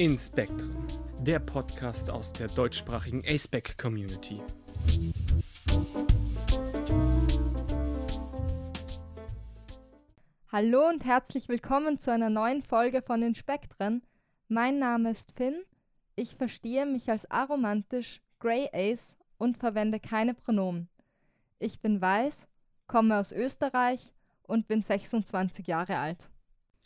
in Spectrum, der Podcast aus der deutschsprachigen ASPEC Community. Hallo und herzlich willkommen zu einer neuen Folge von den Spektren. Mein Name ist Finn. Ich verstehe mich als aromantisch, Grey Ace und verwende keine Pronomen. Ich bin weiß, komme aus Österreich und bin 26 Jahre alt.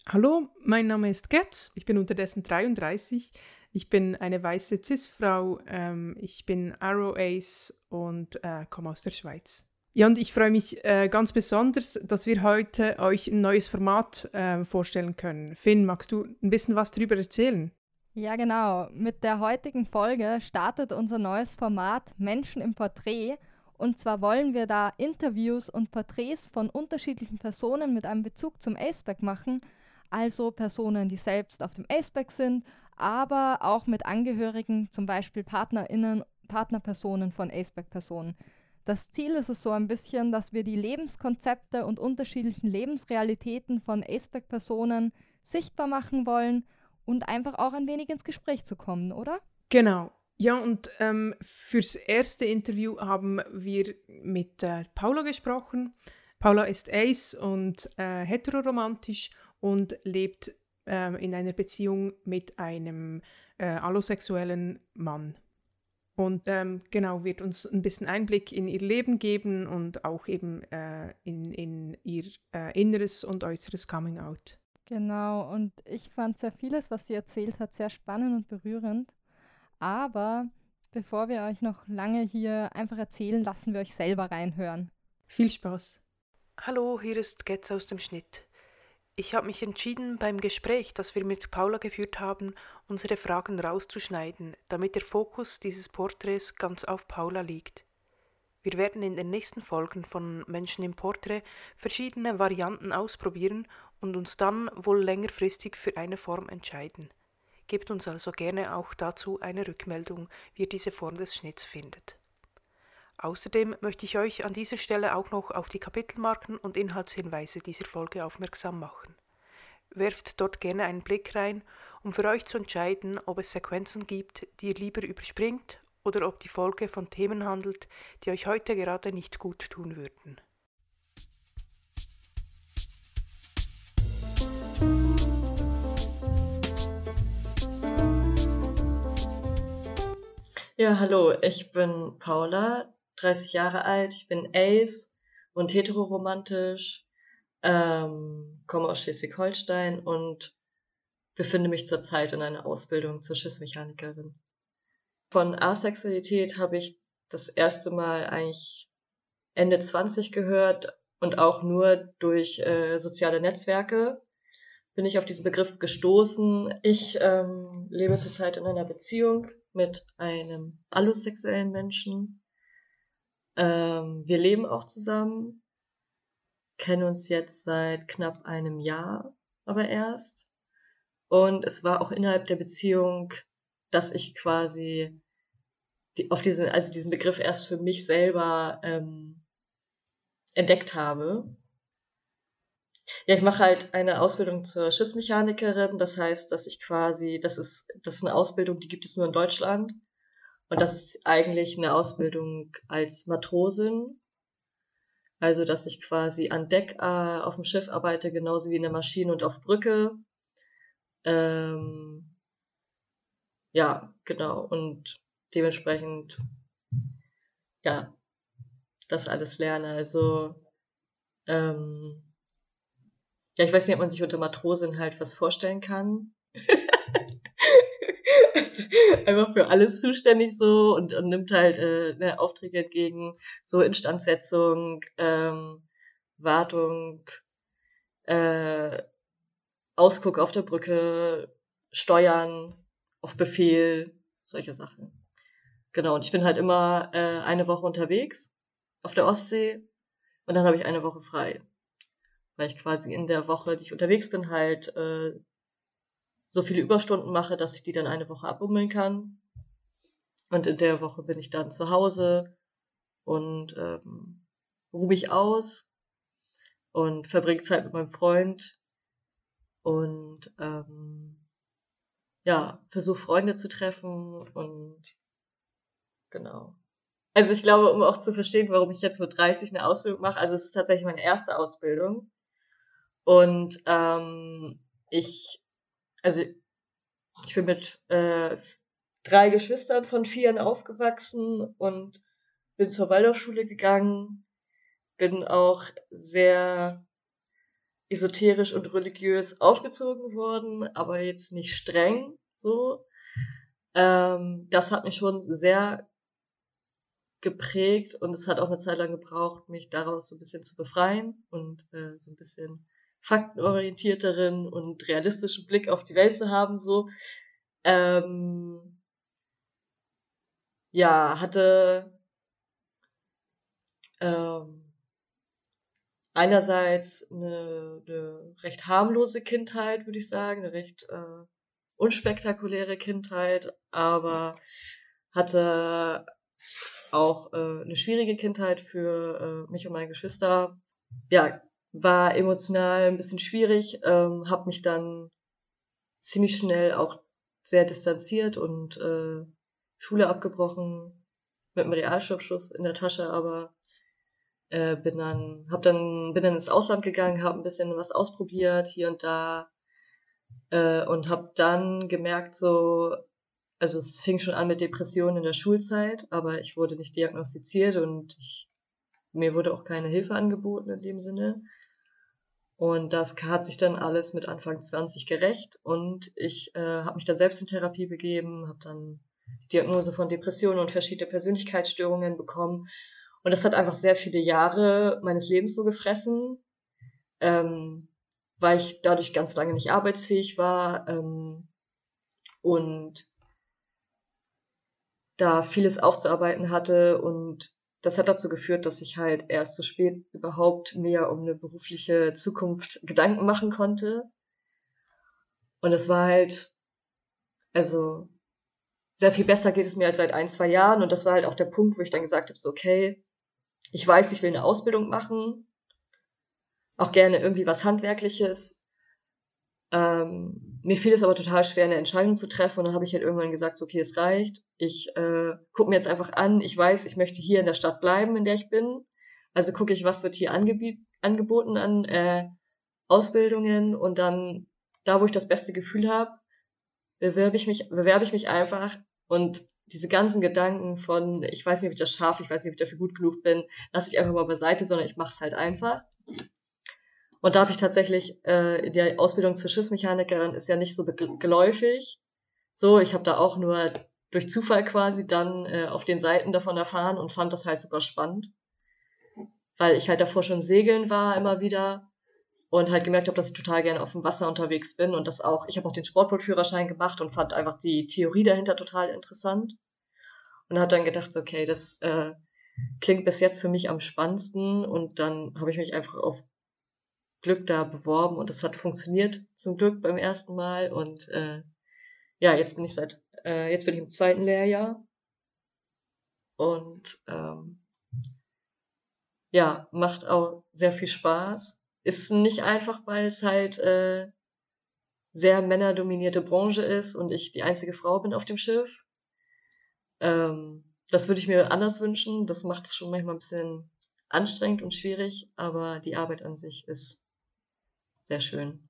Hallo, mein Name ist Getz, ich bin unterdessen 33. Ich bin eine weiße Cis-Frau, ähm, ich bin Arrow Ace und äh, komme aus der Schweiz. Ja, und ich freue mich äh, ganz besonders, dass wir heute euch ein neues Format äh, vorstellen können. Finn, magst du ein bisschen was darüber erzählen? Ja, genau. Mit der heutigen Folge startet unser neues Format Menschen im Porträt. Und zwar wollen wir da Interviews und Porträts von unterschiedlichen Personen mit einem Bezug zum Aceback machen also Personen, die selbst auf dem Aceback sind, aber auch mit Angehörigen, zum Beispiel PartnerInnen, Partnerpersonen von Aceback-Personen. Das Ziel ist es so ein bisschen, dass wir die Lebenskonzepte und unterschiedlichen Lebensrealitäten von Aceback-Personen sichtbar machen wollen und einfach auch ein wenig ins Gespräch zu kommen, oder? Genau. Ja, und ähm, fürs erste Interview haben wir mit äh, Paula gesprochen. Paula ist Ace und äh, heteroromantisch und lebt äh, in einer Beziehung mit einem äh, allosexuellen Mann. Und ähm, genau, wird uns ein bisschen Einblick in ihr Leben geben und auch eben äh, in, in ihr äh, inneres und äußeres Coming Out. Genau, und ich fand sehr vieles, was sie erzählt hat, sehr spannend und berührend. Aber bevor wir euch noch lange hier einfach erzählen, lassen wir euch selber reinhören. Viel Spaß. Hallo, hier ist Getz aus dem Schnitt. Ich habe mich entschieden, beim Gespräch, das wir mit Paula geführt haben, unsere Fragen rauszuschneiden, damit der Fokus dieses Porträts ganz auf Paula liegt. Wir werden in den nächsten Folgen von Menschen im Porträt verschiedene Varianten ausprobieren und uns dann wohl längerfristig für eine Form entscheiden. Gebt uns also gerne auch dazu eine Rückmeldung, wie ihr diese Form des Schnitts findet. Außerdem möchte ich euch an dieser Stelle auch noch auf die Kapitelmarken und Inhaltshinweise dieser Folge aufmerksam machen. Werft dort gerne einen Blick rein, um für euch zu entscheiden, ob es Sequenzen gibt, die ihr lieber überspringt oder ob die Folge von Themen handelt, die euch heute gerade nicht gut tun würden. Ja, hallo, ich bin Paula, 30 Jahre alt, ich bin Ace und heteroromantisch, ähm, komme aus Schleswig-Holstein und befinde mich zurzeit in einer Ausbildung zur Schiffsmechanikerin. Von Asexualität habe ich das erste Mal eigentlich Ende 20 gehört und auch nur durch äh, soziale Netzwerke bin ich auf diesen Begriff gestoßen. Ich ähm, lebe zurzeit in einer Beziehung mit einem allosexuellen Menschen ähm, wir leben auch zusammen, kennen uns jetzt seit knapp einem Jahr, aber erst. Und es war auch innerhalb der Beziehung, dass ich quasi die, auf diesen, also diesen Begriff erst für mich selber ähm, entdeckt habe. Ja, ich mache halt eine Ausbildung zur Schiffsmechanikerin. Das heißt, dass ich quasi, das ist, das ist eine Ausbildung, die gibt es nur in Deutschland. Und das ist eigentlich eine Ausbildung als Matrosin. Also, dass ich quasi an Deck äh, auf dem Schiff arbeite, genauso wie in der Maschine und auf Brücke. Ähm, ja, genau. Und dementsprechend, ja, das alles lerne. Also, ähm, ja, ich weiß nicht, ob man sich unter Matrosin halt was vorstellen kann. einfach für alles zuständig so und, und nimmt halt äh, ne, Aufträge entgegen, so Instandsetzung, ähm, Wartung, äh, Ausguck auf der Brücke, Steuern auf Befehl, solche Sachen. Genau, und ich bin halt immer äh, eine Woche unterwegs auf der Ostsee und dann habe ich eine Woche frei. Weil ich quasi in der Woche, die ich unterwegs bin, halt äh, so viele Überstunden mache, dass ich die dann eine Woche abbummeln kann. Und in der Woche bin ich dann zu Hause und ähm, ruhe mich aus und verbringe Zeit mit meinem Freund. Und ähm, ja, versuche Freunde zu treffen und genau. Also ich glaube, um auch zu verstehen, warum ich jetzt mit 30 eine Ausbildung mache, also es ist tatsächlich meine erste Ausbildung. Und ähm, ich, also ich bin mit äh, drei Geschwistern von vieren aufgewachsen und bin zur Waldorfschule gegangen, bin auch sehr esoterisch und religiös aufgezogen worden, aber jetzt nicht streng so. Ähm, das hat mich schon sehr geprägt und es hat auch eine Zeit lang gebraucht, mich daraus so ein bisschen zu befreien und äh, so ein bisschen faktenorientierteren und realistischen Blick auf die Welt zu haben, so. Ähm, ja, hatte ähm, einerseits eine, eine recht harmlose Kindheit, würde ich sagen, eine recht äh, unspektakuläre Kindheit, aber hatte auch äh, eine schwierige Kindheit für äh, mich und meine Geschwister. Ja, war emotional ein bisschen schwierig, ähm, habe mich dann ziemlich schnell auch sehr distanziert und äh, Schule abgebrochen mit einem Realschulabschluss in der Tasche, aber äh, bin dann hab dann bin dann ins Ausland gegangen, habe ein bisschen was ausprobiert hier und da äh, und habe dann gemerkt so also es fing schon an mit Depressionen in der Schulzeit, aber ich wurde nicht diagnostiziert und ich, mir wurde auch keine Hilfe angeboten in dem Sinne. Und das hat sich dann alles mit Anfang 20 gerecht und ich äh, habe mich dann selbst in Therapie begeben, habe dann Diagnose von Depressionen und verschiedene Persönlichkeitsstörungen bekommen. Und das hat einfach sehr viele Jahre meines Lebens so gefressen, ähm, weil ich dadurch ganz lange nicht arbeitsfähig war ähm, und da vieles aufzuarbeiten hatte und das hat dazu geführt, dass ich halt erst zu so spät überhaupt mehr um eine berufliche Zukunft Gedanken machen konnte. Und es war halt, also sehr viel besser geht es mir als seit ein, zwei Jahren. Und das war halt auch der Punkt, wo ich dann gesagt habe, so, okay, ich weiß, ich will eine Ausbildung machen, auch gerne irgendwie was Handwerkliches. Ähm, mir fiel es aber total schwer, eine Entscheidung zu treffen. Und dann habe ich halt irgendwann gesagt, so, okay, es reicht. Ich äh, gucke mir jetzt einfach an. Ich weiß, ich möchte hier in der Stadt bleiben, in der ich bin. Also gucke ich, was wird hier angeboten an äh, Ausbildungen. Und dann, da wo ich das beste Gefühl habe, bewerbe ich mich, bewerbe ich mich einfach. Und diese ganzen Gedanken von, ich weiß nicht, ob ich das schaffe, ich weiß nicht, ob ich dafür gut genug bin, lasse ich einfach mal beiseite, sondern ich mache es halt einfach. Und da habe ich tatsächlich, äh, die Ausbildung zur Schiffsmechanikerin ist ja nicht so geläufig. So, ich habe da auch nur durch Zufall quasi dann äh, auf den Seiten davon erfahren und fand das halt super spannend. Weil ich halt davor schon segeln war immer wieder und halt gemerkt habe, dass ich total gerne auf dem Wasser unterwegs bin und das auch, ich habe auch den Sportbootführerschein gemacht und fand einfach die Theorie dahinter total interessant. Und habe dann gedacht, okay, das äh, klingt bis jetzt für mich am spannendsten und dann habe ich mich einfach auf Glück da beworben und es hat funktioniert zum Glück beim ersten Mal und äh, ja, jetzt bin ich seit, äh, jetzt bin ich im zweiten Lehrjahr und ähm, ja, macht auch sehr viel Spaß. Ist nicht einfach, weil es halt äh, sehr männerdominierte Branche ist und ich die einzige Frau bin auf dem Schiff. Ähm, das würde ich mir anders wünschen. Das macht es schon manchmal ein bisschen anstrengend und schwierig, aber die Arbeit an sich ist sehr schön.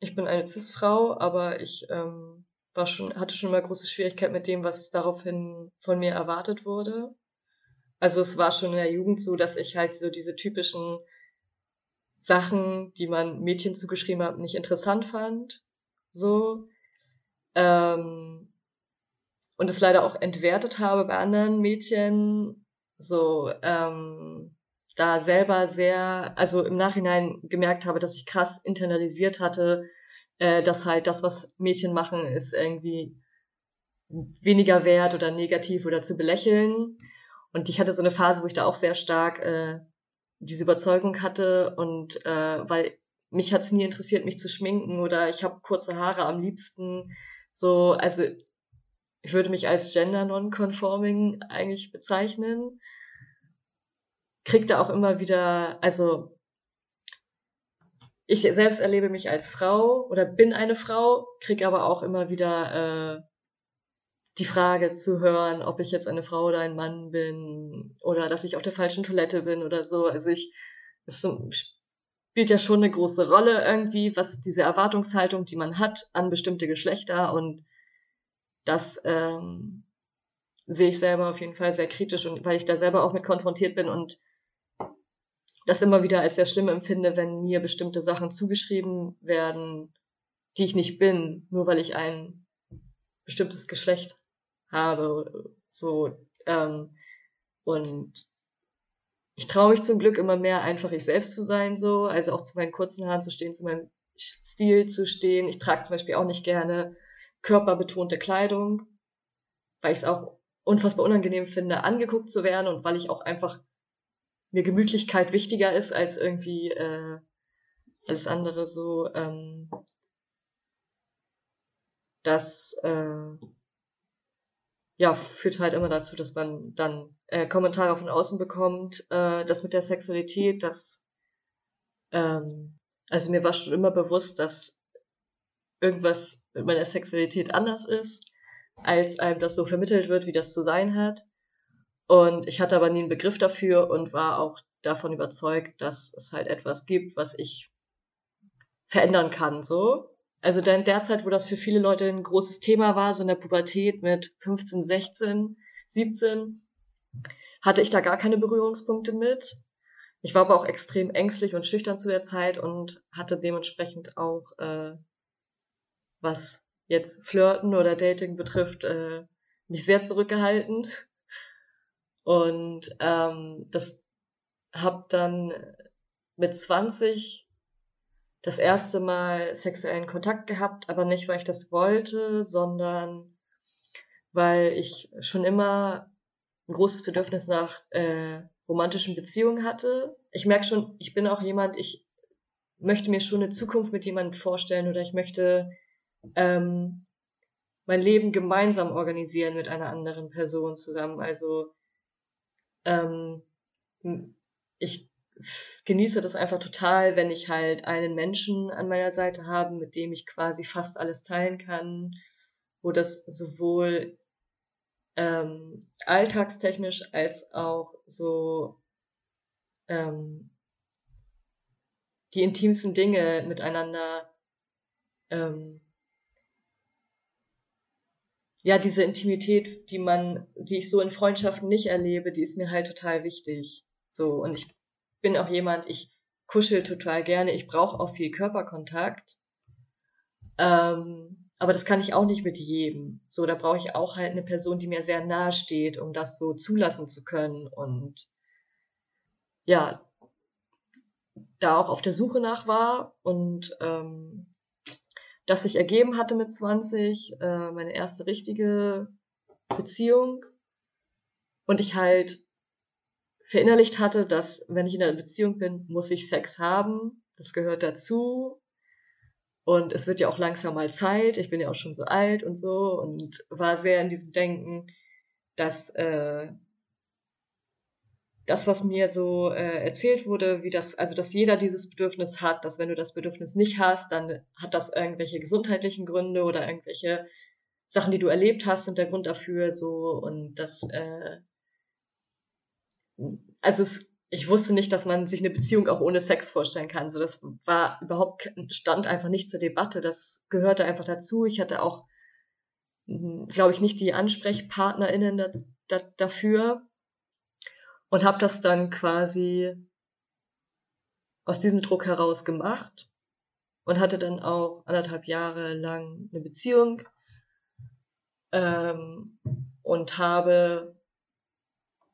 Ich bin eine Cis-Frau, aber ich ähm, war schon, hatte schon mal große Schwierigkeit mit dem, was daraufhin von mir erwartet wurde. Also es war schon in der Jugend so, dass ich halt so diese typischen Sachen, die man Mädchen zugeschrieben hat, nicht interessant fand. So. Ähm, und es leider auch entwertet habe bei anderen Mädchen. So, ähm, da selber sehr, also im Nachhinein gemerkt habe, dass ich krass internalisiert hatte, äh, dass halt das, was Mädchen machen, ist irgendwie weniger wert oder negativ oder zu belächeln. Und ich hatte so eine Phase, wo ich da auch sehr stark äh, diese Überzeugung hatte und äh, weil mich hat's nie interessiert, mich zu schminken oder ich habe kurze Haare am liebsten. So, also ich würde mich als gender non-conforming eigentlich bezeichnen kriegt er auch immer wieder, also ich selbst erlebe mich als Frau oder bin eine Frau, krieg aber auch immer wieder äh, die Frage zu hören, ob ich jetzt eine Frau oder ein Mann bin oder dass ich auf der falschen Toilette bin oder so. Also ich, es spielt ja schon eine große Rolle irgendwie, was diese Erwartungshaltung, die man hat an bestimmte Geschlechter und das ähm, sehe ich selber auf jeden Fall sehr kritisch und weil ich da selber auch mit konfrontiert bin und das immer wieder als sehr schlimm empfinde, wenn mir bestimmte Sachen zugeschrieben werden, die ich nicht bin, nur weil ich ein bestimmtes Geschlecht habe. So, ähm, und ich traue mich zum Glück immer mehr, einfach ich selbst zu sein, so, also auch zu meinen kurzen Haaren zu stehen, zu meinem Stil zu stehen. Ich trage zum Beispiel auch nicht gerne körperbetonte Kleidung, weil ich es auch unfassbar unangenehm finde, angeguckt zu werden und weil ich auch einfach mir Gemütlichkeit wichtiger ist als irgendwie äh, alles andere so. Ähm, das äh, ja führt halt immer dazu, dass man dann äh, Kommentare von außen bekommt, äh, das mit der Sexualität, das ähm, also mir war schon immer bewusst, dass irgendwas mit meiner Sexualität anders ist, als einem das so vermittelt wird, wie das zu sein hat. Und ich hatte aber nie einen Begriff dafür und war auch davon überzeugt, dass es halt etwas gibt, was ich verändern kann, so. Also in der Zeit, wo das für viele Leute ein großes Thema war, so in der Pubertät mit 15, 16, 17, hatte ich da gar keine Berührungspunkte mit. Ich war aber auch extrem ängstlich und schüchtern zu der Zeit und hatte dementsprechend auch, äh, was jetzt Flirten oder Dating betrifft, äh, mich sehr zurückgehalten. Und ähm, das hab dann mit 20 das erste Mal sexuellen Kontakt gehabt, aber nicht, weil ich das wollte, sondern weil ich schon immer ein großes Bedürfnis nach äh, romantischen Beziehungen hatte. Ich merke schon, ich bin auch jemand, ich möchte mir schon eine Zukunft mit jemandem vorstellen oder ich möchte ähm, mein Leben gemeinsam organisieren mit einer anderen Person zusammen. Also ähm, ich genieße das einfach total, wenn ich halt einen Menschen an meiner Seite habe, mit dem ich quasi fast alles teilen kann, wo das sowohl ähm, alltagstechnisch als auch so ähm, die intimsten Dinge miteinander ähm, ja, diese Intimität, die man, die ich so in Freundschaften nicht erlebe, die ist mir halt total wichtig. So, und ich bin auch jemand, ich kuschel total gerne, ich brauche auch viel Körperkontakt. Ähm, aber das kann ich auch nicht mit jedem. So, da brauche ich auch halt eine Person, die mir sehr nahe steht, um das so zulassen zu können und ja, da auch auf der Suche nach war und ähm, das sich ergeben hatte mit 20, äh, meine erste richtige Beziehung. Und ich halt verinnerlicht hatte, dass wenn ich in einer Beziehung bin, muss ich Sex haben. Das gehört dazu. Und es wird ja auch langsam mal Zeit. Ich bin ja auch schon so alt und so und war sehr in diesem Denken, dass äh, das, was mir so äh, erzählt wurde, wie das, also dass jeder dieses Bedürfnis hat, dass wenn du das Bedürfnis nicht hast, dann hat das irgendwelche gesundheitlichen Gründe oder irgendwelche Sachen, die du erlebt hast, sind der Grund dafür so und das, äh, also es, ich wusste nicht, dass man sich eine Beziehung auch ohne Sex vorstellen kann. So, das war überhaupt stand einfach nicht zur Debatte. Das gehörte einfach dazu. Ich hatte auch, hm, glaube ich, nicht die AnsprechpartnerInnen da, da, dafür und habe das dann quasi aus diesem Druck heraus gemacht und hatte dann auch anderthalb Jahre lang eine Beziehung ähm, und habe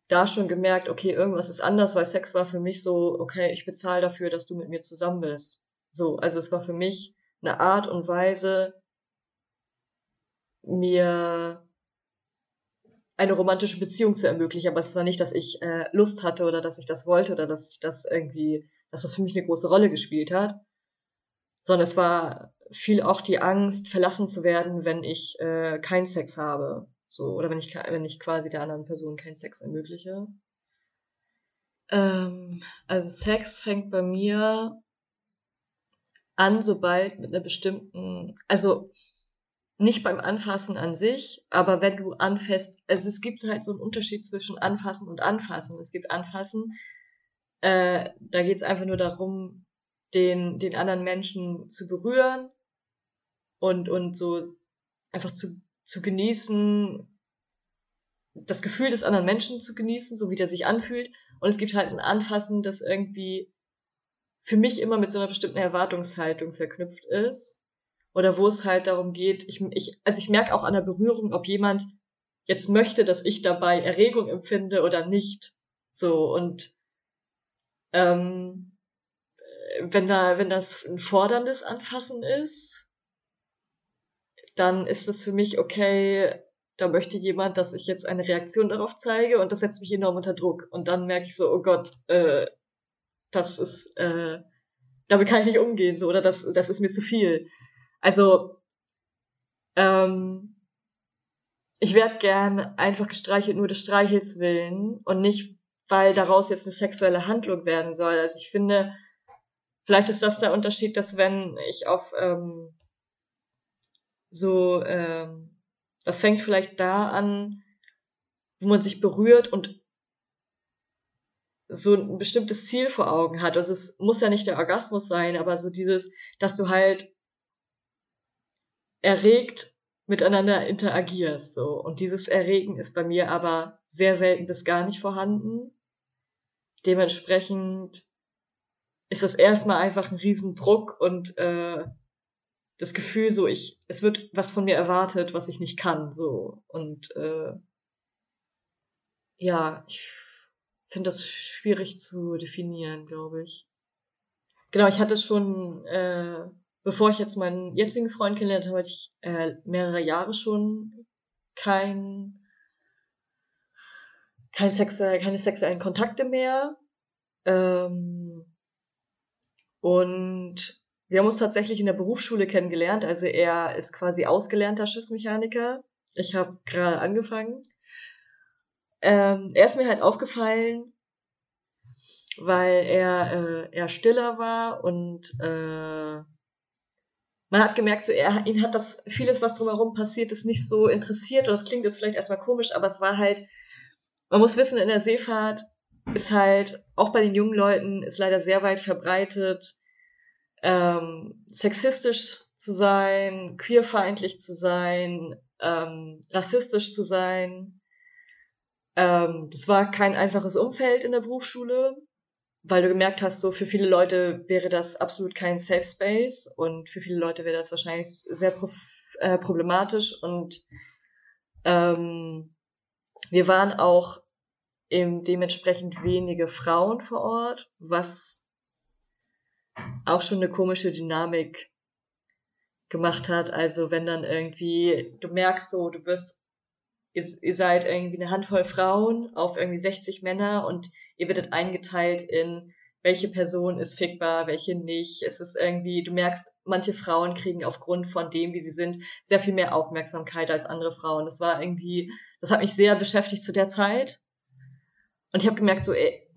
da schon gemerkt, okay, irgendwas ist anders, weil Sex war für mich so, okay, ich bezahle dafür, dass du mit mir zusammen bist. So, also es war für mich eine Art und Weise, mir eine romantische Beziehung zu ermöglichen. Aber es war nicht, dass ich äh, Lust hatte oder dass ich das wollte oder dass ich das irgendwie, dass das für mich eine große Rolle gespielt hat. Sondern es war viel auch die Angst, verlassen zu werden, wenn ich äh, keinen Sex habe. So, oder wenn ich, wenn ich quasi der anderen Person keinen Sex ermögliche. Ähm, also Sex fängt bei mir an, sobald mit einer bestimmten, also nicht beim Anfassen an sich, aber wenn du anfasst, also es gibt halt so einen Unterschied zwischen Anfassen und Anfassen. Es gibt Anfassen, äh, da geht es einfach nur darum, den, den anderen Menschen zu berühren und, und so einfach zu, zu genießen, das Gefühl des anderen Menschen zu genießen, so wie der sich anfühlt. Und es gibt halt ein Anfassen, das irgendwie für mich immer mit so einer bestimmten Erwartungshaltung verknüpft ist. Oder wo es halt darum geht, ich, ich, also ich merke auch an der Berührung, ob jemand jetzt möchte, dass ich dabei Erregung empfinde oder nicht. So, und ähm, wenn da, wenn das ein forderndes Anfassen ist, dann ist es für mich okay, da möchte jemand, dass ich jetzt eine Reaktion darauf zeige und das setzt mich enorm unter Druck. Und dann merke ich so, oh Gott, äh, das ist, äh, damit kann ich nicht umgehen, so, oder das, das ist mir zu viel. Also, ähm, ich werde gern einfach gestreichelt nur des Streichels willen und nicht, weil daraus jetzt eine sexuelle Handlung werden soll. Also ich finde, vielleicht ist das der Unterschied, dass wenn ich auf ähm, so, ähm, das fängt vielleicht da an, wo man sich berührt und so ein bestimmtes Ziel vor Augen hat. Also es muss ja nicht der Orgasmus sein, aber so dieses, dass du halt erregt miteinander interagierst, so. Und dieses Erregen ist bei mir aber sehr selten bis gar nicht vorhanden. Dementsprechend ist das erstmal einfach ein Riesendruck und äh, das Gefühl, so ich, es wird was von mir erwartet, was ich nicht kann, so und äh, ja, ich finde das schwierig zu definieren, glaube ich. Genau, ich hatte schon, äh, bevor ich jetzt meinen jetzigen Freund kennengelernt habe, hatte ich äh, mehrere Jahre schon kein, kein sexuell, keine sexuellen Kontakte mehr. Ähm, und wir haben uns tatsächlich in der Berufsschule kennengelernt. Also er ist quasi ausgelernter Schiffsmechaniker. Ich habe gerade angefangen. Ähm, er ist mir halt aufgefallen, weil er äh, eher stiller war und äh, man hat gemerkt, so er, ihn hat das vieles, was drumherum passiert ist, nicht so interessiert. Und das klingt jetzt vielleicht erstmal komisch, aber es war halt, man muss wissen, in der Seefahrt ist halt, auch bei den jungen Leuten, ist leider sehr weit verbreitet, ähm, sexistisch zu sein, queerfeindlich zu sein, ähm, rassistisch zu sein. Ähm, das war kein einfaches Umfeld in der Berufsschule, weil du gemerkt hast, so für viele Leute wäre das absolut kein Safe Space und für viele Leute wäre das wahrscheinlich sehr äh, problematisch und ähm, wir waren auch eben dementsprechend wenige Frauen vor Ort, was auch schon eine komische Dynamik gemacht hat. Also wenn dann irgendwie, du merkst so, du wirst, ihr, ihr seid irgendwie eine Handvoll Frauen auf irgendwie 60 Männer und ihr werdet eingeteilt in welche Person ist fickbar, welche nicht. Es ist irgendwie, du merkst, manche Frauen kriegen aufgrund von dem, wie sie sind, sehr viel mehr Aufmerksamkeit als andere Frauen. Das war irgendwie, das hat mich sehr beschäftigt zu der Zeit. Und ich habe gemerkt, so, ey,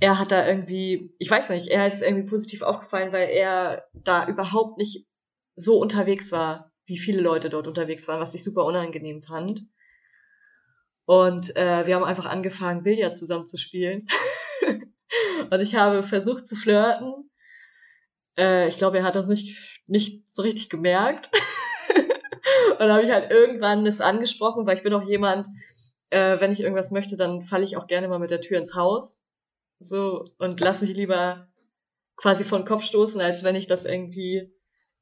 er hat da irgendwie, ich weiß nicht, er ist irgendwie positiv aufgefallen, weil er da überhaupt nicht so unterwegs war, wie viele Leute dort unterwegs waren, was ich super unangenehm fand. Und äh, wir haben einfach angefangen, Billard zusammen zu spielen. und ich habe versucht zu flirten. Äh, ich glaube, er hat das nicht, nicht so richtig gemerkt. und dann habe ich halt irgendwann das angesprochen, weil ich bin auch jemand, äh, wenn ich irgendwas möchte, dann falle ich auch gerne mal mit der Tür ins Haus. So, und lass mich lieber quasi vor den Kopf stoßen, als wenn ich das irgendwie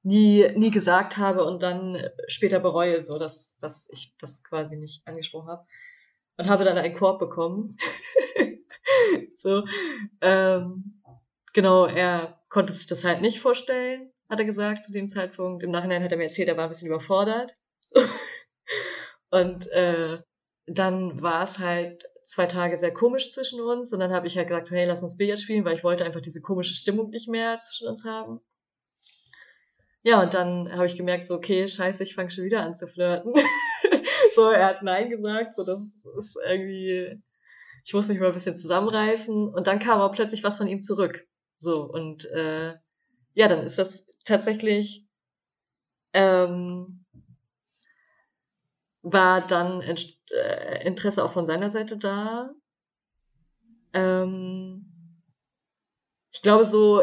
nie, nie gesagt habe und dann später bereue, so dass, dass ich das quasi nicht angesprochen habe. Und habe dann einen Korb bekommen. so, ähm, genau, er konnte sich das halt nicht vorstellen, hat er gesagt zu dem Zeitpunkt. Im Nachhinein hat er mir erzählt, er war ein bisschen überfordert. So. Und äh, dann war es halt zwei Tage sehr komisch zwischen uns und dann habe ich halt gesagt, hey, lass uns Billard spielen, weil ich wollte einfach diese komische Stimmung nicht mehr zwischen uns haben. Ja, und dann habe ich gemerkt, so, okay, scheiße, ich fange schon wieder an zu flirten. so, er hat Nein gesagt, so, das ist irgendwie, ich muss mich mal ein bisschen zusammenreißen. Und dann kam aber plötzlich was von ihm zurück. So, und äh, ja, dann ist das tatsächlich ähm, war dann äh, Interesse auch von seiner Seite da. Ähm, ich glaube so,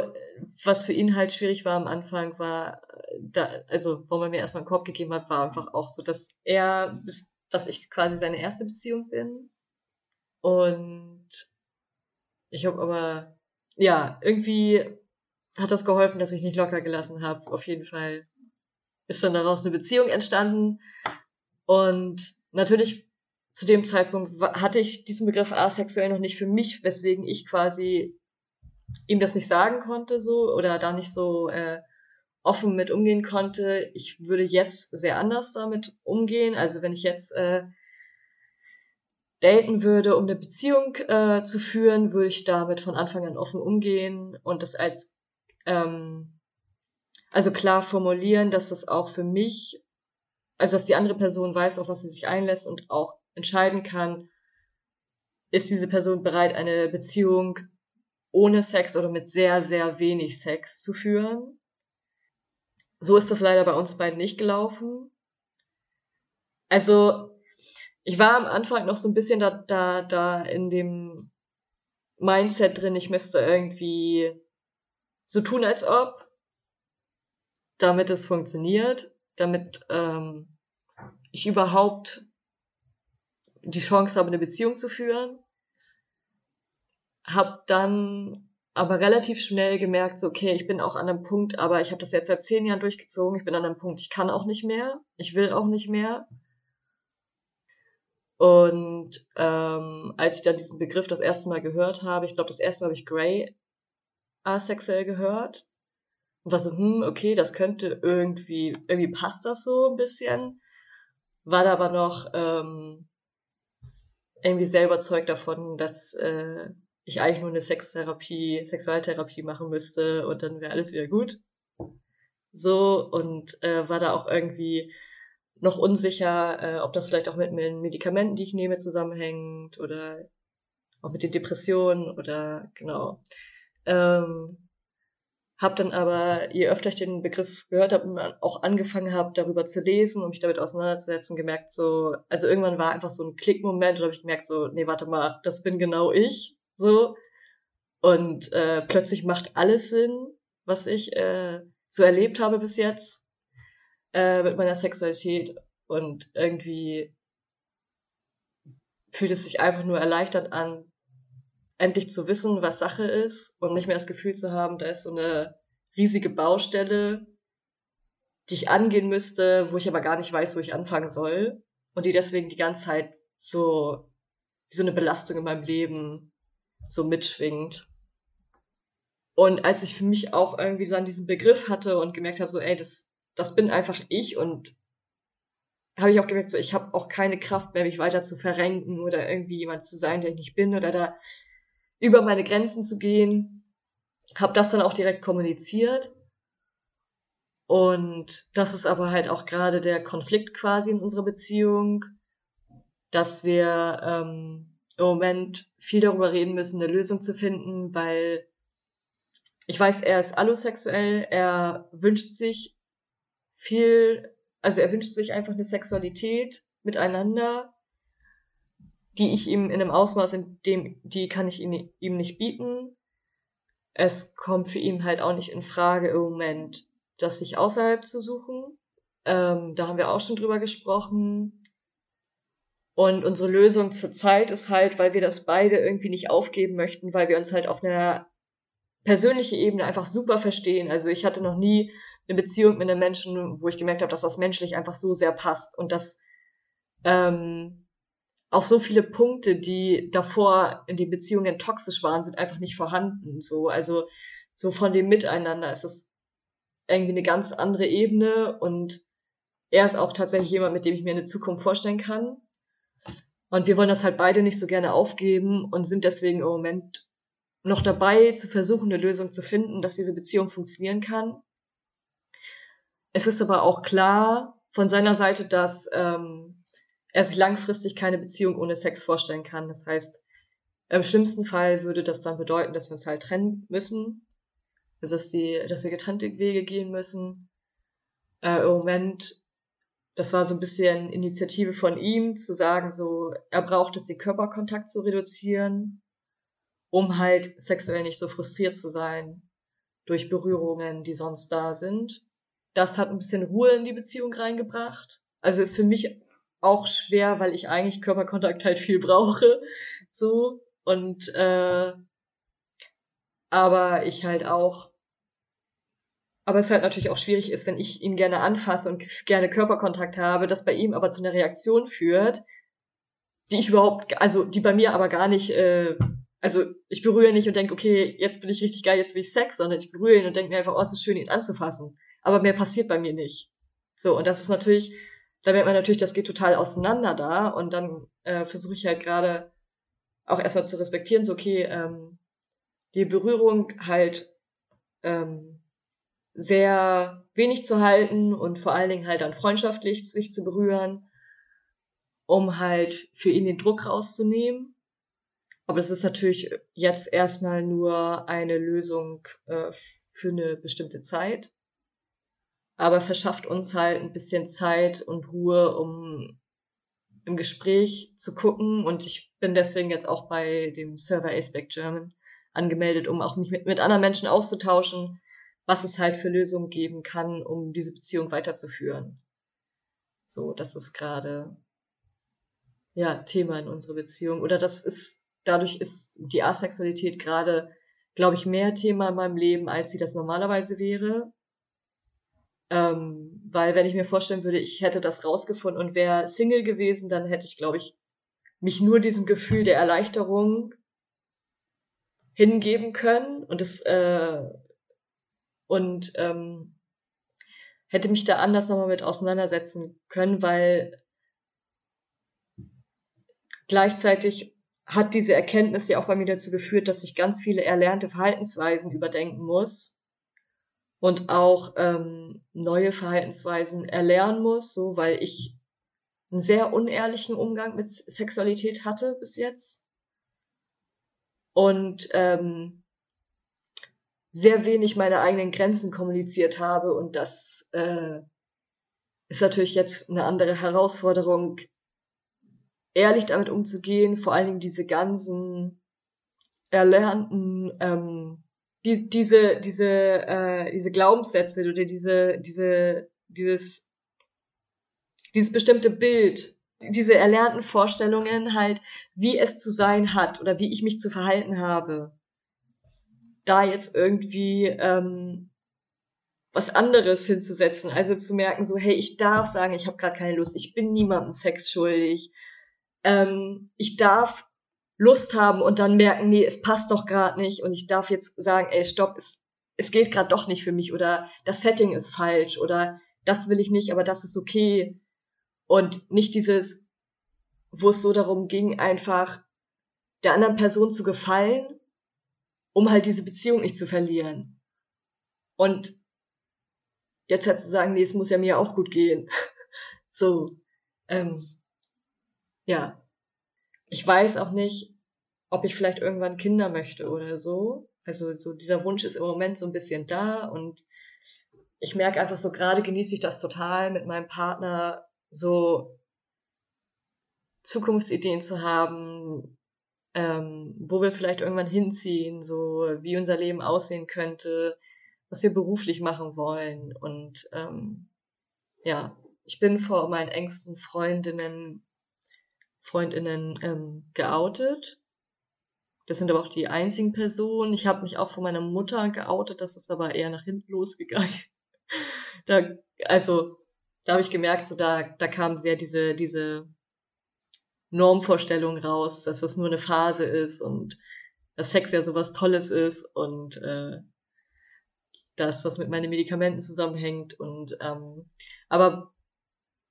was für ihn halt schwierig war am Anfang, war, da, also wo man mir erstmal einen Korb gegeben hat, war einfach auch so, dass er, dass ich quasi seine erste Beziehung bin. Und ich habe aber, ja, irgendwie hat das geholfen, dass ich nicht locker gelassen habe. Auf jeden Fall ist dann daraus eine Beziehung entstanden. Und natürlich zu dem Zeitpunkt hatte ich diesen Begriff asexuell noch nicht für mich, weswegen ich quasi ihm das nicht sagen konnte so oder da nicht so äh, offen mit umgehen konnte. Ich würde jetzt sehr anders damit umgehen. Also wenn ich jetzt äh, daten würde, um eine Beziehung äh, zu führen, würde ich damit von Anfang an offen umgehen und das als ähm, also klar formulieren, dass das auch für mich, also dass die andere Person weiß, auf was sie sich einlässt und auch entscheiden kann, ist diese Person bereit, eine Beziehung ohne Sex oder mit sehr, sehr wenig Sex zu führen. So ist das leider bei uns beiden nicht gelaufen. Also, ich war am Anfang noch so ein bisschen da, da, da in dem Mindset drin, ich müsste irgendwie so tun, als ob, damit es funktioniert, damit ähm, ich überhaupt die Chance habe, eine Beziehung zu führen. Hab dann aber relativ schnell gemerkt, so, okay, ich bin auch an einem Punkt, aber ich habe das jetzt seit zehn Jahren durchgezogen, ich bin an einem Punkt, ich kann auch nicht mehr, ich will auch nicht mehr. Und ähm, als ich dann diesen Begriff das erste Mal gehört habe, ich glaube, das erste Mal habe ich Grey asexuell gehört und war so, hm, okay, das könnte irgendwie, irgendwie passt das so ein bisschen. War da aber noch ähm, irgendwie sehr überzeugt davon, dass äh, ich eigentlich nur eine Sextherapie, Sexualtherapie machen müsste und dann wäre alles wieder gut. So, und äh, war da auch irgendwie noch unsicher, äh, ob das vielleicht auch mit den Medikamenten, die ich nehme, zusammenhängt oder auch mit den Depressionen oder genau. Ähm, hab dann aber, je öfter ich den Begriff gehört habe und auch angefangen habe, darüber zu lesen und mich damit auseinanderzusetzen, gemerkt so, also irgendwann war einfach so ein Klickmoment, und habe ich gemerkt so, nee, warte mal, das bin genau ich, so. Und äh, plötzlich macht alles Sinn, was ich äh, so erlebt habe bis jetzt äh, mit meiner Sexualität und irgendwie fühlt es sich einfach nur erleichtert an, endlich zu wissen, was Sache ist und nicht mehr das Gefühl zu haben, da ist so eine riesige Baustelle, die ich angehen müsste, wo ich aber gar nicht weiß, wo ich anfangen soll und die deswegen die ganze Zeit so wie so eine Belastung in meinem Leben so mitschwingt. Und als ich für mich auch irgendwie an diesen Begriff hatte und gemerkt habe, so, ey, das, das bin einfach ich und habe ich auch gemerkt, so, ich habe auch keine Kraft mehr, mich weiter zu verrenken oder irgendwie jemand zu sein, der ich nicht bin oder da über meine Grenzen zu gehen. Habe das dann auch direkt kommuniziert. Und das ist aber halt auch gerade der Konflikt quasi in unserer Beziehung, dass wir ähm, im Moment viel darüber reden müssen, eine Lösung zu finden, weil ich weiß, er ist allosexuell, er wünscht sich viel, also er wünscht sich einfach eine Sexualität miteinander die ich ihm in einem Ausmaß, in dem, die kann ich ihm, ihm nicht bieten. Es kommt für ihn halt auch nicht in Frage im Moment, das sich außerhalb zu suchen. Ähm, da haben wir auch schon drüber gesprochen. Und unsere Lösung zurzeit ist halt, weil wir das beide irgendwie nicht aufgeben möchten, weil wir uns halt auf einer persönlichen Ebene einfach super verstehen. Also ich hatte noch nie eine Beziehung mit einem Menschen, wo ich gemerkt habe, dass das menschlich einfach so sehr passt und dass ähm, auch so viele Punkte, die davor in den Beziehungen toxisch waren, sind einfach nicht vorhanden. So, also so von dem Miteinander ist es irgendwie eine ganz andere Ebene und er ist auch tatsächlich jemand, mit dem ich mir eine Zukunft vorstellen kann. Und wir wollen das halt beide nicht so gerne aufgeben und sind deswegen im Moment noch dabei, zu versuchen, eine Lösung zu finden, dass diese Beziehung funktionieren kann. Es ist aber auch klar von seiner Seite, dass ähm, er sich langfristig keine Beziehung ohne Sex vorstellen kann. Das heißt, im schlimmsten Fall würde das dann bedeuten, dass wir uns halt trennen müssen. Also dass die, dass wir getrennte Wege gehen müssen. Äh, Im Moment, das war so ein bisschen Initiative von ihm, zu sagen, so, er braucht es, den Körperkontakt zu reduzieren, um halt sexuell nicht so frustriert zu sein durch Berührungen, die sonst da sind. Das hat ein bisschen Ruhe in die Beziehung reingebracht. Also ist für mich auch schwer, weil ich eigentlich Körperkontakt halt viel brauche. So. Und äh, aber ich halt auch aber es halt natürlich auch schwierig ist, wenn ich ihn gerne anfasse und gerne Körperkontakt habe, das bei ihm aber zu einer Reaktion führt, die ich überhaupt, also die bei mir aber gar nicht, äh, also ich berühre nicht und denke, okay, jetzt bin ich richtig geil, jetzt will ich Sex, sondern ich berühre ihn und denke mir einfach, oh, es ist schön, ihn anzufassen. Aber mehr passiert bei mir nicht. So, und das ist natürlich, da merkt man natürlich, das geht total auseinander da und dann äh, versuche ich halt gerade auch erstmal zu respektieren, so okay, ähm, die Berührung halt ähm, sehr wenig zu halten und vor allen Dingen halt dann freundschaftlich sich zu berühren, um halt für ihn den Druck rauszunehmen. Aber es ist natürlich jetzt erstmal nur eine Lösung äh, für eine bestimmte Zeit. Aber verschafft uns halt ein bisschen Zeit und Ruhe, um im Gespräch zu gucken. Und ich bin deswegen jetzt auch bei dem Server Aceback German angemeldet, um auch mich mit, mit anderen Menschen auszutauschen, was es halt für Lösungen geben kann, um diese Beziehung weiterzuführen. So, das ist gerade ja Thema in unserer Beziehung. Oder das ist, dadurch ist die Asexualität gerade, glaube ich, mehr Thema in meinem Leben, als sie das normalerweise wäre. Ähm, weil wenn ich mir vorstellen würde, ich hätte das rausgefunden und wäre Single gewesen, dann hätte ich, glaube ich, mich nur diesem Gefühl der Erleichterung hingeben können. Und es äh, und ähm, hätte mich da anders nochmal mit auseinandersetzen können, weil gleichzeitig hat diese Erkenntnis ja auch bei mir dazu geführt, dass ich ganz viele erlernte Verhaltensweisen überdenken muss und auch ähm, neue Verhaltensweisen erlernen muss, so weil ich einen sehr unehrlichen Umgang mit Sexualität hatte bis jetzt. Und ähm, sehr wenig meine eigenen Grenzen kommuniziert habe. Und das äh, ist natürlich jetzt eine andere Herausforderung, ehrlich damit umzugehen, vor allen Dingen diese ganzen erlernten ähm, die, diese diese äh, diese Glaubenssätze oder diese diese dieses dieses bestimmte Bild diese erlernten Vorstellungen halt wie es zu sein hat oder wie ich mich zu verhalten habe da jetzt irgendwie ähm, was anderes hinzusetzen. Also zu merken, so, hey, ich darf sagen, ich habe gerade keine Lust, ich bin niemandem Sex schuldig. Ähm, ich darf Lust haben und dann merken, nee, es passt doch gerade nicht und ich darf jetzt sagen, ey, stopp, es, es geht gerade doch nicht für mich oder das Setting ist falsch oder das will ich nicht, aber das ist okay. Und nicht dieses, wo es so darum ging, einfach der anderen Person zu gefallen um halt diese Beziehung nicht zu verlieren. Und jetzt halt zu sagen, nee, es muss ja mir auch gut gehen. so, ähm, ja. Ich weiß auch nicht, ob ich vielleicht irgendwann Kinder möchte oder so. Also so dieser Wunsch ist im Moment so ein bisschen da und ich merke einfach so gerade genieße ich das total mit meinem Partner so Zukunftsideen zu haben, ähm, wo wir vielleicht irgendwann hinziehen, so wie unser Leben aussehen könnte, was wir beruflich machen wollen. Und ähm, ja, ich bin vor meinen engsten Freundinnen, Freundinnen ähm, geoutet. Das sind aber auch die einzigen Personen. Ich habe mich auch von meiner Mutter geoutet, das ist aber eher nach hinten losgegangen. da, also, da habe ich gemerkt, so da, da kam sehr diese, diese Normvorstellung raus, dass das nur eine Phase ist und dass Sex ja sowas Tolles ist und äh, dass das mit meinen Medikamenten zusammenhängt und ähm, aber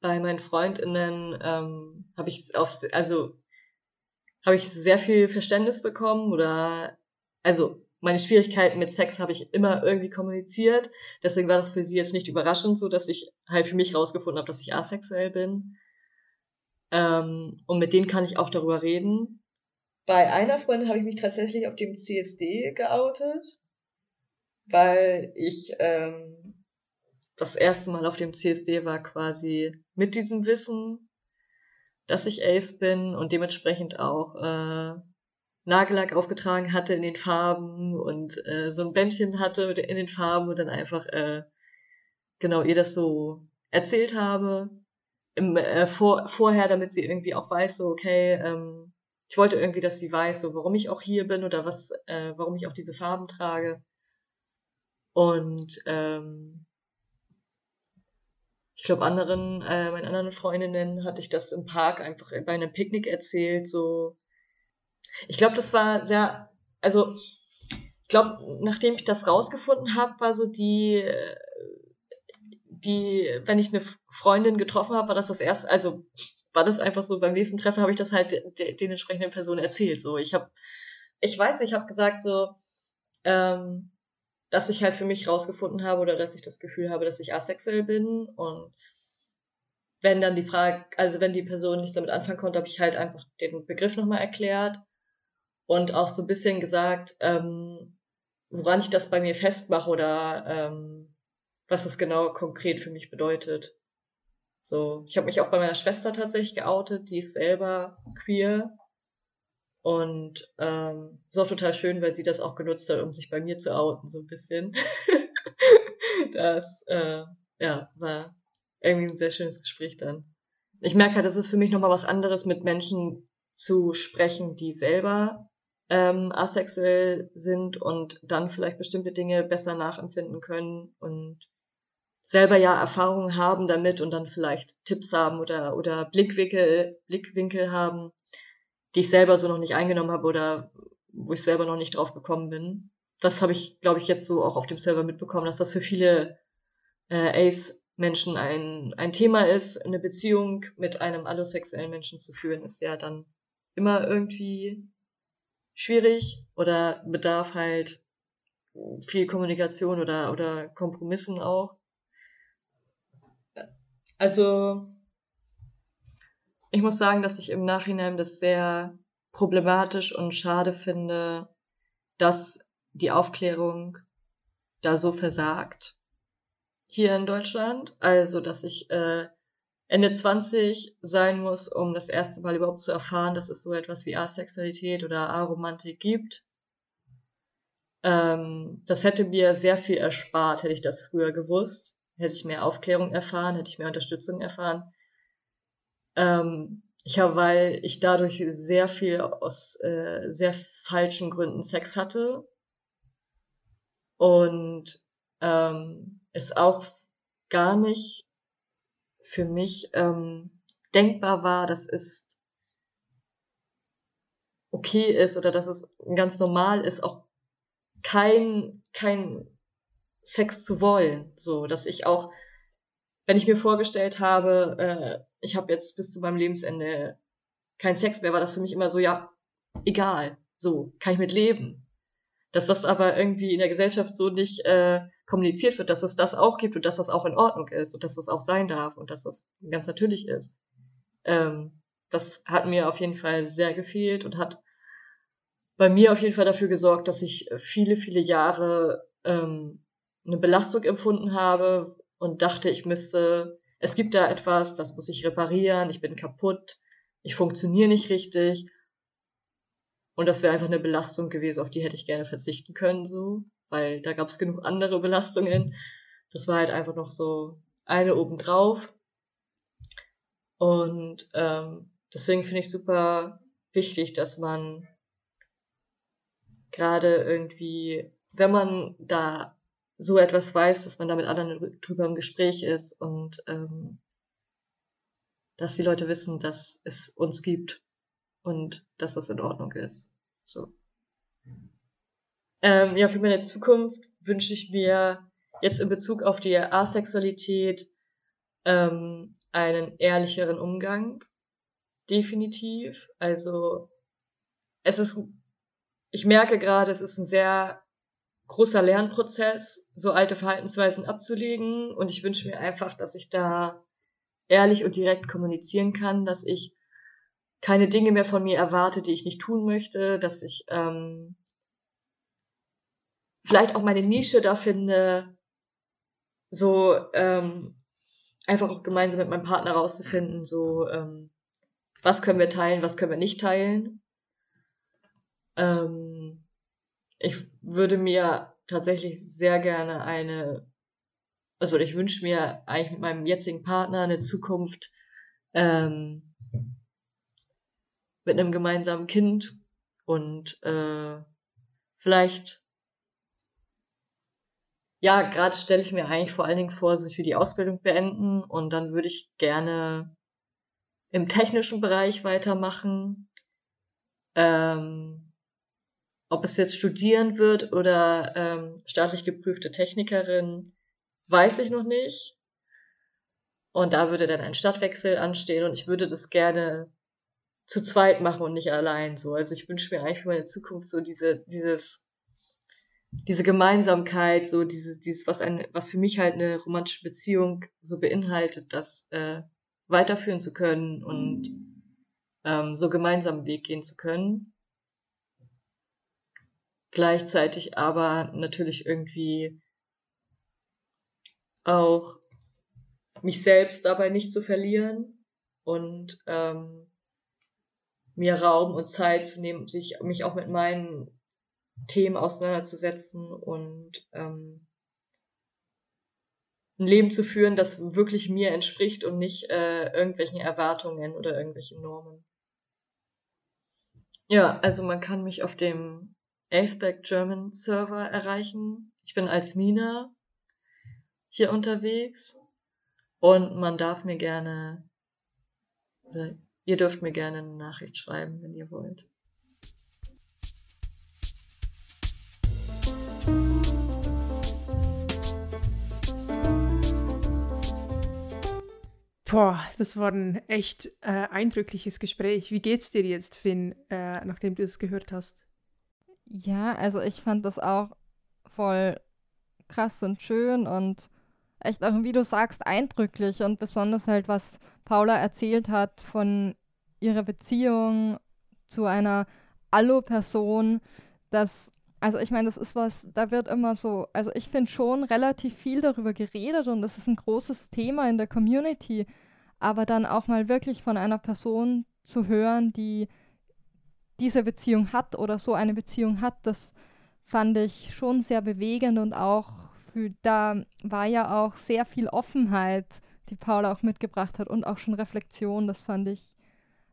bei meinen Freundinnen ähm, habe ich auf also habe ich sehr viel Verständnis bekommen oder also meine Schwierigkeiten mit Sex habe ich immer irgendwie kommuniziert. Deswegen war das für sie jetzt nicht überraschend, so dass ich halt für mich rausgefunden habe, dass ich asexuell bin. Ähm, und mit denen kann ich auch darüber reden. Bei einer Freundin habe ich mich tatsächlich auf dem CSD geoutet, weil ich ähm, das erste Mal auf dem CSD war quasi mit diesem Wissen, dass ich Ace bin und dementsprechend auch äh, Nagellack aufgetragen hatte in den Farben und äh, so ein Bändchen hatte in den Farben und dann einfach äh, genau ihr das so erzählt habe im, äh, vor, vorher, damit sie irgendwie auch weiß, so okay, ähm, ich wollte irgendwie, dass sie weiß, so warum ich auch hier bin oder was, äh, warum ich auch diese Farben trage. Und ähm, ich glaube, anderen, äh, meinen anderen Freundinnen hatte ich das im Park einfach bei einem Picknick erzählt. So, ich glaube, das war sehr, also ich glaube, nachdem ich das rausgefunden habe, war so die, die, wenn ich eine Freundin getroffen habe, war das das erste, also war das einfach so, beim nächsten Treffen habe ich das halt de, den entsprechenden Personen erzählt. So, ich habe, ich weiß nicht, ich habe gesagt so, ähm, dass ich halt für mich rausgefunden habe oder dass ich das Gefühl habe, dass ich asexuell bin und wenn dann die Frage, also wenn die Person nichts damit anfangen konnte, habe ich halt einfach den Begriff nochmal erklärt und auch so ein bisschen gesagt, ähm, woran ich das bei mir festmache oder ähm, was es genau konkret für mich bedeutet. So, ich habe mich auch bei meiner Schwester tatsächlich geoutet, die ist selber queer und ähm, ist auch total schön, weil sie das auch genutzt hat, um sich bei mir zu outen, so ein bisschen. das äh, ja, war irgendwie ein sehr schönes Gespräch dann. Ich merke halt, das ist für mich nochmal was anderes, mit Menschen zu sprechen, die selber ähm, asexuell sind und dann vielleicht bestimmte Dinge besser nachempfinden können und selber ja Erfahrungen haben damit und dann vielleicht Tipps haben oder, oder Blickwinkel, Blickwinkel haben, die ich selber so noch nicht eingenommen habe oder wo ich selber noch nicht drauf gekommen bin. Das habe ich, glaube ich, jetzt so auch auf dem Server mitbekommen, dass das für viele äh, Ace-Menschen ein, ein Thema ist. Eine Beziehung mit einem allosexuellen Menschen zu führen, ist ja dann immer irgendwie schwierig oder bedarf halt viel Kommunikation oder, oder Kompromissen auch. Also ich muss sagen, dass ich im Nachhinein das sehr problematisch und schade finde, dass die Aufklärung da so versagt hier in Deutschland. Also, dass ich äh, Ende 20 sein muss, um das erste Mal überhaupt zu erfahren, dass es so etwas wie Asexualität oder Aromantik gibt. Ähm, das hätte mir sehr viel erspart, hätte ich das früher gewusst. Hätte ich mehr Aufklärung erfahren, hätte ich mehr Unterstützung erfahren. Ähm, ich habe, weil ich dadurch sehr viel aus äh, sehr falschen Gründen Sex hatte und ähm, es auch gar nicht für mich ähm, denkbar war, dass es okay ist oder dass es ganz normal ist, auch kein kein Sex zu wollen, so dass ich auch, wenn ich mir vorgestellt habe, äh, ich habe jetzt bis zu meinem Lebensende kein Sex mehr, war das für mich immer so, ja, egal, so, kann ich mit leben. Dass das aber irgendwie in der Gesellschaft so nicht äh, kommuniziert wird, dass es das auch gibt und dass das auch in Ordnung ist und dass das auch sein darf und dass das ganz natürlich ist. Ähm, das hat mir auf jeden Fall sehr gefehlt und hat bei mir auf jeden Fall dafür gesorgt, dass ich viele, viele Jahre ähm, eine Belastung empfunden habe und dachte, ich müsste es gibt da etwas, das muss ich reparieren, ich bin kaputt, ich funktioniere nicht richtig. Und das wäre einfach eine Belastung gewesen, auf die hätte ich gerne verzichten können, so, weil da gab es genug andere Belastungen. Das war halt einfach noch so eine obendrauf. Und ähm, deswegen finde ich super wichtig, dass man gerade irgendwie, wenn man da so etwas weiß, dass man da mit anderen drüber im Gespräch ist und ähm, dass die Leute wissen, dass es uns gibt und dass das in Ordnung ist. So. Ähm, ja, für meine Zukunft wünsche ich mir jetzt in Bezug auf die Asexualität ähm, einen ehrlicheren Umgang. Definitiv. Also es ist, ich merke gerade, es ist ein sehr großer Lernprozess, so alte Verhaltensweisen abzulegen. Und ich wünsche mir einfach, dass ich da ehrlich und direkt kommunizieren kann, dass ich keine Dinge mehr von mir erwarte, die ich nicht tun möchte, dass ich ähm, vielleicht auch meine Nische da finde, so ähm, einfach auch gemeinsam mit meinem Partner rauszufinden, so ähm, was können wir teilen, was können wir nicht teilen. Ähm, ich würde mir tatsächlich sehr gerne eine, also ich wünsche mir eigentlich mit meinem jetzigen Partner eine Zukunft ähm, mit einem gemeinsamen Kind und äh, vielleicht ja, gerade stelle ich mir eigentlich vor allen Dingen vor, sich für die Ausbildung beenden und dann würde ich gerne im technischen Bereich weitermachen. Ähm, ob es jetzt studieren wird oder ähm, staatlich geprüfte Technikerin, weiß ich noch nicht. Und da würde dann ein Stadtwechsel anstehen und ich würde das gerne zu zweit machen und nicht allein so. Also ich wünsche mir eigentlich für meine Zukunft so diese, dieses diese Gemeinsamkeit, so dieses, dieses, was ein, was für mich halt eine romantische Beziehung so beinhaltet, das äh, weiterführen zu können und ähm, so gemeinsam einen Weg gehen zu können. Gleichzeitig aber natürlich irgendwie auch mich selbst dabei nicht zu verlieren und ähm, mir Raum und Zeit zu nehmen, sich mich auch mit meinen Themen auseinanderzusetzen und ähm, ein Leben zu führen, das wirklich mir entspricht und nicht äh, irgendwelchen Erwartungen oder irgendwelchen Normen. Ja, also man kann mich auf dem Aceback German Server erreichen. Ich bin als Mina hier unterwegs und man darf mir gerne, oder ihr dürft mir gerne eine Nachricht schreiben, wenn ihr wollt. Boah, das war ein echt äh, eindrückliches Gespräch. Wie geht's dir jetzt, Finn, äh, nachdem du es gehört hast? Ja, also ich fand das auch voll krass und schön und echt auch, wie du sagst, eindrücklich und besonders halt, was Paula erzählt hat von ihrer Beziehung zu einer Allo-Person, das also ich meine, das ist was, da wird immer so, also ich finde schon relativ viel darüber geredet und das ist ein großes Thema in der Community, aber dann auch mal wirklich von einer Person zu hören, die diese Beziehung hat oder so eine Beziehung hat, das fand ich schon sehr bewegend und auch für, da war ja auch sehr viel Offenheit, die Paula auch mitgebracht hat und auch schon Reflexion, das fand ich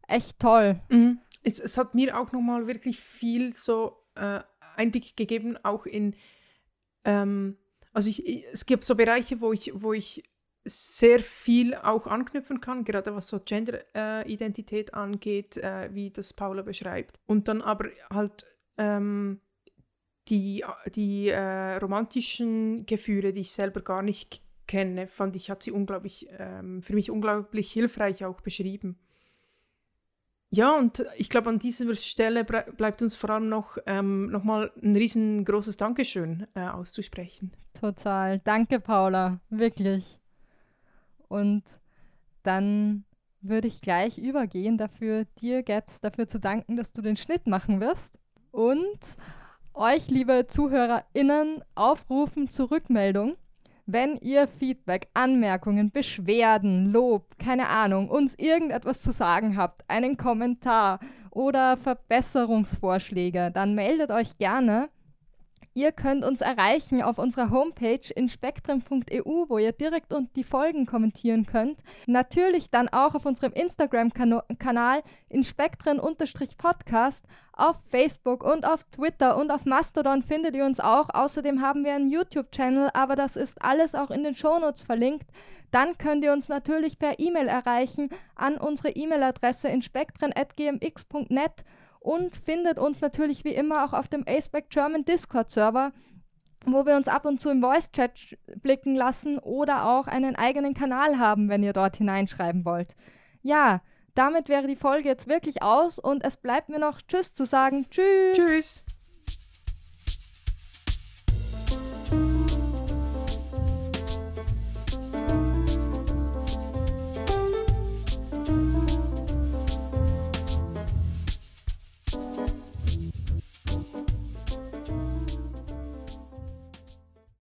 echt toll. Mhm. Es, es, hat mir auch nochmal wirklich viel so äh, Einblick gegeben, auch in, ähm, also ich, es gibt so Bereiche, wo ich, wo ich sehr viel auch anknüpfen kann, gerade was so Gender-Identität äh, angeht, äh, wie das Paula beschreibt. Und dann aber halt ähm, die, die äh, romantischen Gefühle, die ich selber gar nicht kenne, fand ich, hat sie unglaublich, ähm, für mich unglaublich hilfreich auch beschrieben. Ja, und ich glaube, an dieser Stelle bleibt uns vor allem noch ähm, nochmal ein riesengroßes Dankeschön äh, auszusprechen. Total. Danke, Paula. Wirklich. Und dann würde ich gleich übergehen, dafür dir, Gaps, dafür zu danken, dass du den Schnitt machen wirst. Und euch, liebe ZuhörerInnen, aufrufen zur Rückmeldung. Wenn ihr Feedback, Anmerkungen, Beschwerden, Lob, keine Ahnung, uns irgendetwas zu sagen habt, einen Kommentar oder Verbesserungsvorschläge, dann meldet euch gerne. Ihr könnt uns erreichen auf unserer Homepage in spektrum.eu, wo ihr direkt und die Folgen kommentieren könnt. Natürlich dann auch auf unserem Instagram-Kanal in spektren-podcast auf Facebook und auf Twitter und auf Mastodon findet ihr uns auch. Außerdem haben wir einen YouTube-Channel, aber das ist alles auch in den Shownotes verlinkt. Dann könnt ihr uns natürlich per E-Mail erreichen an unsere E-Mail-Adresse in spektren.gmx.net und findet uns natürlich wie immer auch auf dem Aceback German Discord-Server, wo wir uns ab und zu im Voice-Chat blicken lassen oder auch einen eigenen Kanal haben, wenn ihr dort hineinschreiben wollt. Ja, damit wäre die Folge jetzt wirklich aus und es bleibt mir noch Tschüss zu sagen. Tschüss. Tschüss.